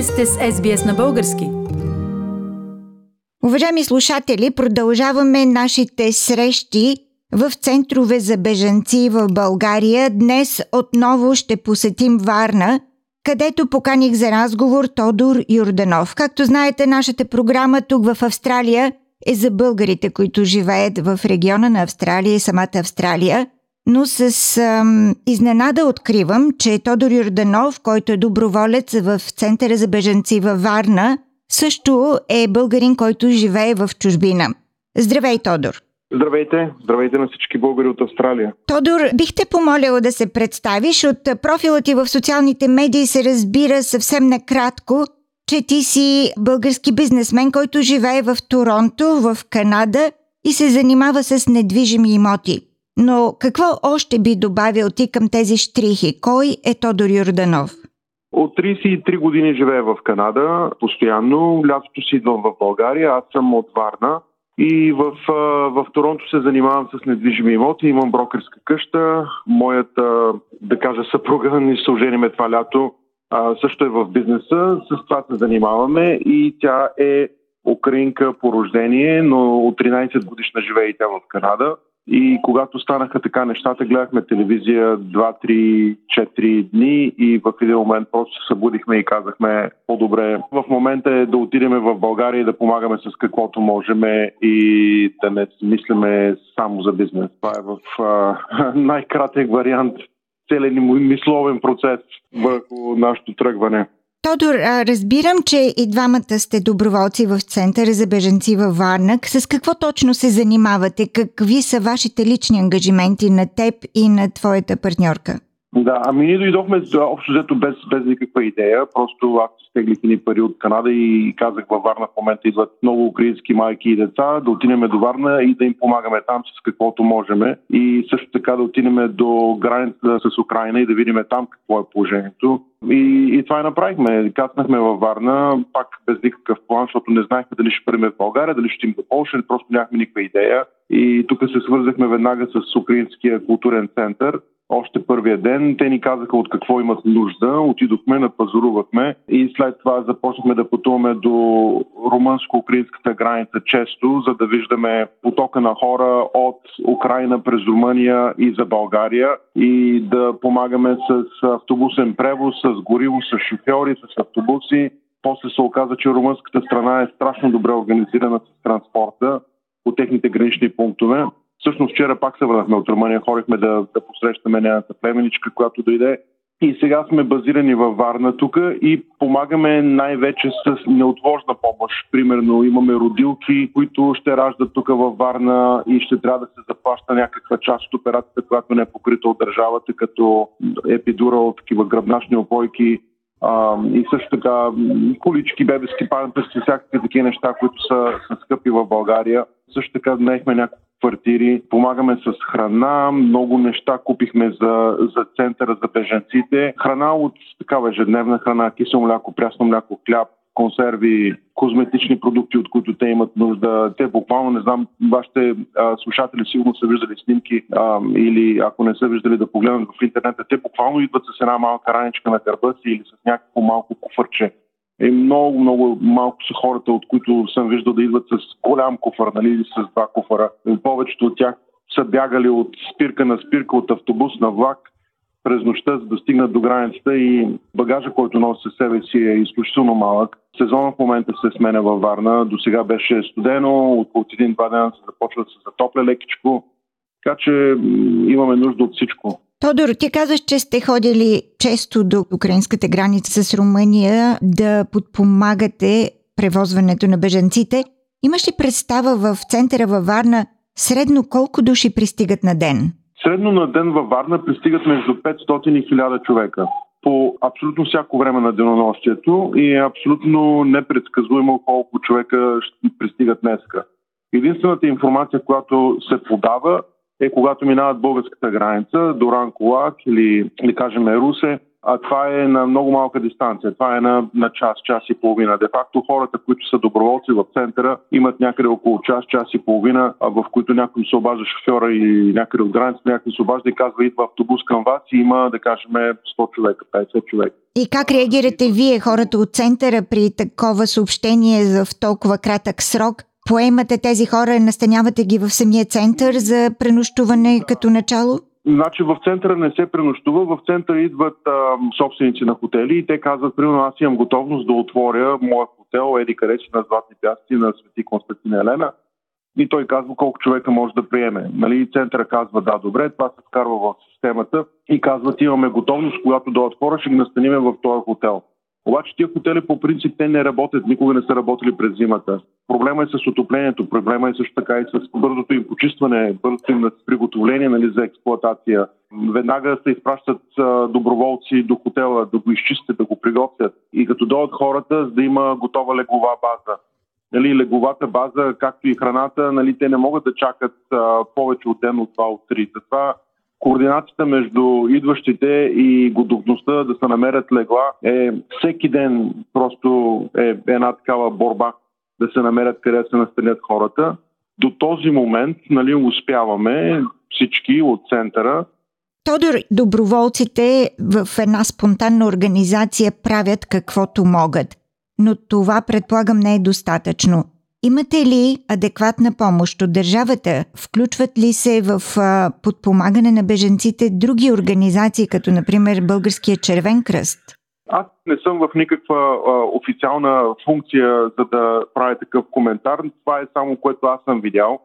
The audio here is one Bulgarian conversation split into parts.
Вие сте с SBS на български. Уважаеми слушатели, продължаваме нашите срещи в центрове за бежанци в България. Днес отново ще посетим Варна, където поканих за разговор Тодор Юрданов. Както знаете, нашата програма тук в Австралия е за българите, които живеят в региона на Австралия и самата Австралия – но с ам, изненада откривам, че Тодор Юрданов, който е доброволец в Центъра за беженци във Варна, също е българин, който живее в чужбина. Здравей, Тодор! Здравейте! Здравейте на всички българи от Австралия. Тодор, бих те помолила да се представиш. От профила ти в социалните медии се разбира съвсем накратко, че ти си български бизнесмен, който живее в Торонто, в Канада и се занимава с недвижими имоти. Но какво още би добавил ти към тези штрихи? Кой е Тодор Юрданов? От 33 години живея в Канада, постоянно. Лятото си идвам в България. Аз съм от Варна. И в, в Торонто се занимавам с недвижими имоти. Имам брокерска къща. Моята, да кажа, съпруга, ни се ожениме това лято, също е в бизнеса. С това се занимаваме и тя е украинка по рождение, но от 13 годишна живее и тя в Канада. И когато станаха така нещата, гледахме телевизия 2-3-4 дни и в един момент просто се събудихме и казахме по-добре в момента е да отидем в България и да помагаме с каквото можем и да не мислиме само за бизнес. Това е в а, най-кратък вариант целен мисловен процес върху нашето тръгване. Тодор, разбирам, че и двамата сте доброволци в Центъра за беженци във Варнак. С какво точно се занимавате? Какви са вашите лични ангажименти на теб и на твоята партньорка? Да, ами ние дойдохме общо взето без, без никаква идея. Просто аз стеглих ни пари от Канада и казах във Варна в момента идват много украински майки и деца, да отидем до Варна и да им помагаме там с каквото можем. И също така да отидем до границата с Украина и да видим там какво е положението. И, и това и направихме. Каснахме във Варна, пак без никакъв план, защото не знаехме дали ще приеме в България, дали ще им до Польша, просто нямахме никаква идея. И тук се свързахме веднага с Украинския културен център още първия ден. Те ни казаха от какво имат нужда. Отидохме, напазарувахме и след това започнахме да пътуваме до румънско-украинската граница често, за да виждаме потока на хора от Украина през Румъния и за България и да помагаме с автобусен превоз, с гориво, с шофьори, с автобуси. После се оказа, че румънската страна е страшно добре организирана с транспорта по техните гранични пунктове. Всъщност вчера пак се върнахме от Румъния, хорихме да, да посрещаме нейната племеничка, която дойде. И сега сме базирани във Варна тук и помагаме най-вече с неотложна помощ. Примерно имаме родилки, които ще раждат тук във Варна и ще трябва да се заплаща някаква част от операцията, която не е покрита от държавата, като епидурал, такива гръбначни опойки, а, и също така колички, бебески памперси, всякакви такива неща, които са, са скъпи в България. Също така наехме няколко квартири, помагаме с храна, много неща купихме за, за центъра за беженците. Храна от такава ежедневна храна, кисело мляко, прясно мляко, хляб, консерви, козметични продукти, от които те имат нужда. Те буквално, не знам, вашите а, слушатели сигурно са виждали снимки а, или ако не са виждали да погледнат в интернет, те буквално идват с една малка раничка на гърба си или с някакво малко куфърче е много, много малко са хората, от които съм виждал да идват с голям куфър, нали, с два куфара. Повечето от тях са бягали от спирка на спирка, от автобус на влак през нощта, за да стигнат до границата и багажа, който носи със себе си е изключително малък. Сезона в момента се сменя във Варна. До сега беше студено, около един-два дена се започва да се затопля лекичко. Така че имаме нужда от всичко. Тодор, ти казваш, че сте ходили често до украинската граница с Румъния да подпомагате превозването на бежанците. Имаш ли представа в центъра във Варна средно колко души пристигат на ден? Средно на ден във Варна пристигат между 500 и 1000 човека по абсолютно всяко време на денонощието и е абсолютно непредсказуемо колко човека ще пристигат днеска. Единствената информация, която се подава е когато минават българската граница до Ранколак или, или кажем Русе, а това е на много малка дистанция. Това е на, на час, час и половина. Де факто хората, които са доброволци в центъра, имат някъде около час, час и половина, в които някой се обажда шофьора и някъде от границата някой се обажда и казва идва автобус към вас и има, да кажем, 100 човека, 50 човека. И как реагирате вие, хората от центъра, при такова съобщение за в толкова кратък срок? Поемате тези хора, настанявате ги в самия център за пренощуване като начало? Значи в центъра не се пренощува, в центъра идват а, собственици на хотели и те казват, примерно аз имам готовност да отворя моя хотел, еди си на Златни пясти на Свети Константина Елена. И той казва колко човека може да приеме. Нали, центъра казва да, добре, това се вкарва в системата и казват имаме готовност, когато дойдат хора, ще ги настаниме в този хотел. Обаче тия хотели по принцип те не работят, никога не са работили през зимата. Проблема е с отоплението, проблема е също така и с бързото им почистване, бързото им приготовление нали, за експлоатация. Веднага се изпращат доброволци до хотела да го изчистят, да го приготвят. И като дойдат хората, за да има готова легова база. Нали, леговата база, както и храната, нали, те не могат да чакат а, повече от ден от това от три. Затова координацията между идващите и готовността да се намерят легла е всеки ден просто е една такава борба да се намерят къде се настанят хората. До този момент нали, успяваме всички от центъра. Тодор, доброволците в една спонтанна организация правят каквото могат, но това предполагам не е достатъчно. Имате ли адекватна помощ от държавата? Включват ли се в подпомагане на беженците други организации, като например Българския червен кръст? Аз не съм в никаква а, официална функция, за да правя такъв коментар. Това е само което аз съм видял.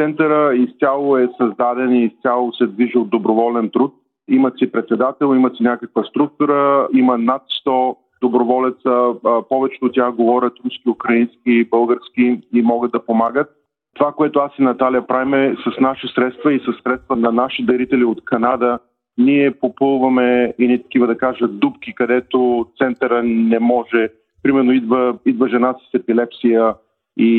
Центъра изцяло е създаден и изцяло се движи от доброволен труд. Имат си председател, имат си някаква структура, има над 100 доброволеца. Повечето от тях говорят руски, украински, български и могат да помагат. Това, което аз и Наталия правим е с наши средства и с средства на наши дарители от Канада, ние попълваме и не такива да кажа дупки, където центъра не може. Примерно идва, идва жена с епилепсия и,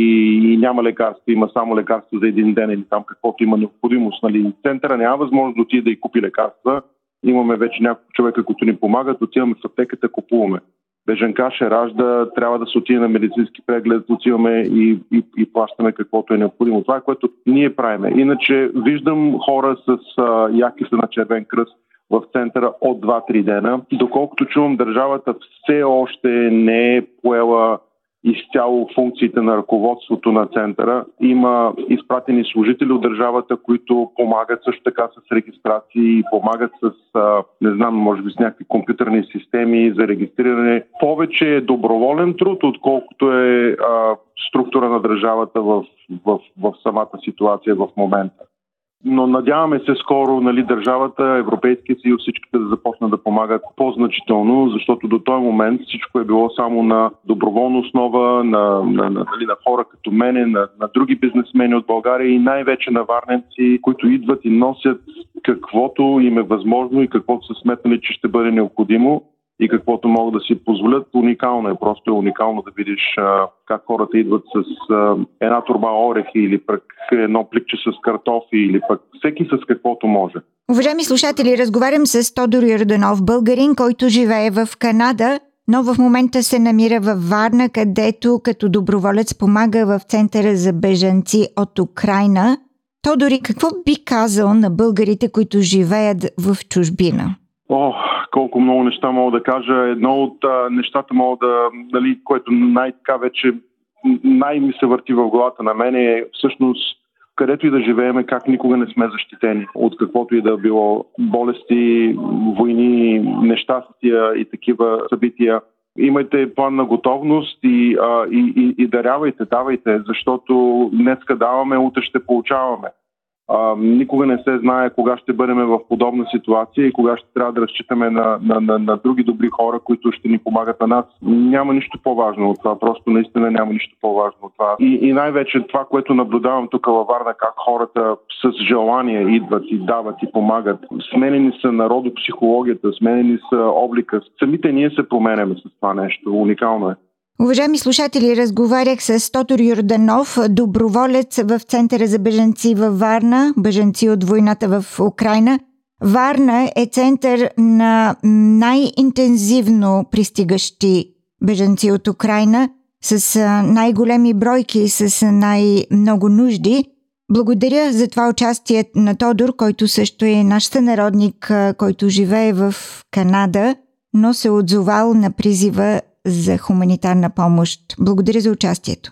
и няма лекарство, има само лекарство за един ден или там каквото има необходимост. Нали. Центъра няма възможност да отиде да и купи лекарства Имаме вече няколко човека, които ни помагат, отиваме в аптеката, купуваме. Бежанка ще ражда, трябва да се отиде на медицински преглед, отиваме и, и, и плащаме каквото е необходимо. Това е което ние правиме. Иначе виждам хора с а, яките на червен кръст в центъра от 2-3 дена. Доколкото чувам, държавата все още не е поела изцяло функциите на ръководството на центъра. Има изпратени служители от държавата, които помагат също така с регистрации, помагат с, не знам, може би с някакви компютърни системи за регистриране. Повече е доброволен труд, отколкото е структура на държавата в, в, в самата ситуация в момента но надяваме се скоро нали, държавата, Европейския съюз, всичките да започнат да помагат по-значително, защото до този момент всичко е било само на доброволна основа, на, на, на, нали, на хора като мене, на, на други бизнесмени от България и най-вече на варненци, които идват и носят каквото им е възможно и каквото са сметнали, че ще бъде необходимо и каквото могат да си позволят. Уникално е, просто е уникално да видиш а, как хората идват с а, една турба орехи или пък едно пликче с картофи или пък всеки с каквото може. Уважаеми слушатели, разговарям с Тодор Йорданов, българин, който живее в Канада, но в момента се намира във Варна, където като доброволец помага в Центъра за бежанци от Украина. Тодори, какво би казал на българите, които живеят в чужбина? О, колко много неща мога да кажа. Едно от а, нещата мога да, нали, което най-така вече най-ми се върти в главата на мен е всъщност където и да живееме, как никога не сме защитени от каквото и да било болести, войни, нещастия и такива събития. Имайте план на готовност и, а, и, и, и дарявайте, давайте, защото днеска даваме, утре ще получаваме. Никога не се знае кога ще бъдем в подобна ситуация и кога ще трябва да разчитаме на, на, на, на други добри хора, които ще ни помагат на нас. Няма нищо по-важно от това. Просто наистина няма нищо по-важно от това. И, и най-вече това, което наблюдавам тук във Варна, как хората с желание идват и дават и помагат. Сменени са народопсихологията, сменени са облика. Самите ние се променяме с това нещо. Уникално е. Уважаеми слушатели, разговарях с Тотор Йорданов, доброволец в Центъра за беженци във Варна, беженци от войната в Украина. Варна е център на най-интензивно пристигащи бежанци от Украина, с най-големи бройки, с най-много нужди. Благодаря за това участие на Тодор, който също е наш сънародник, който живее в Канада, но се отзовал на призива за хуманитарна помощ. Благодаря за участието.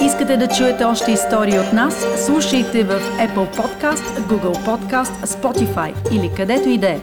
Искате да чуете още истории от нас? Слушайте в Apple Podcast, Google Podcast, Spotify или където и да е.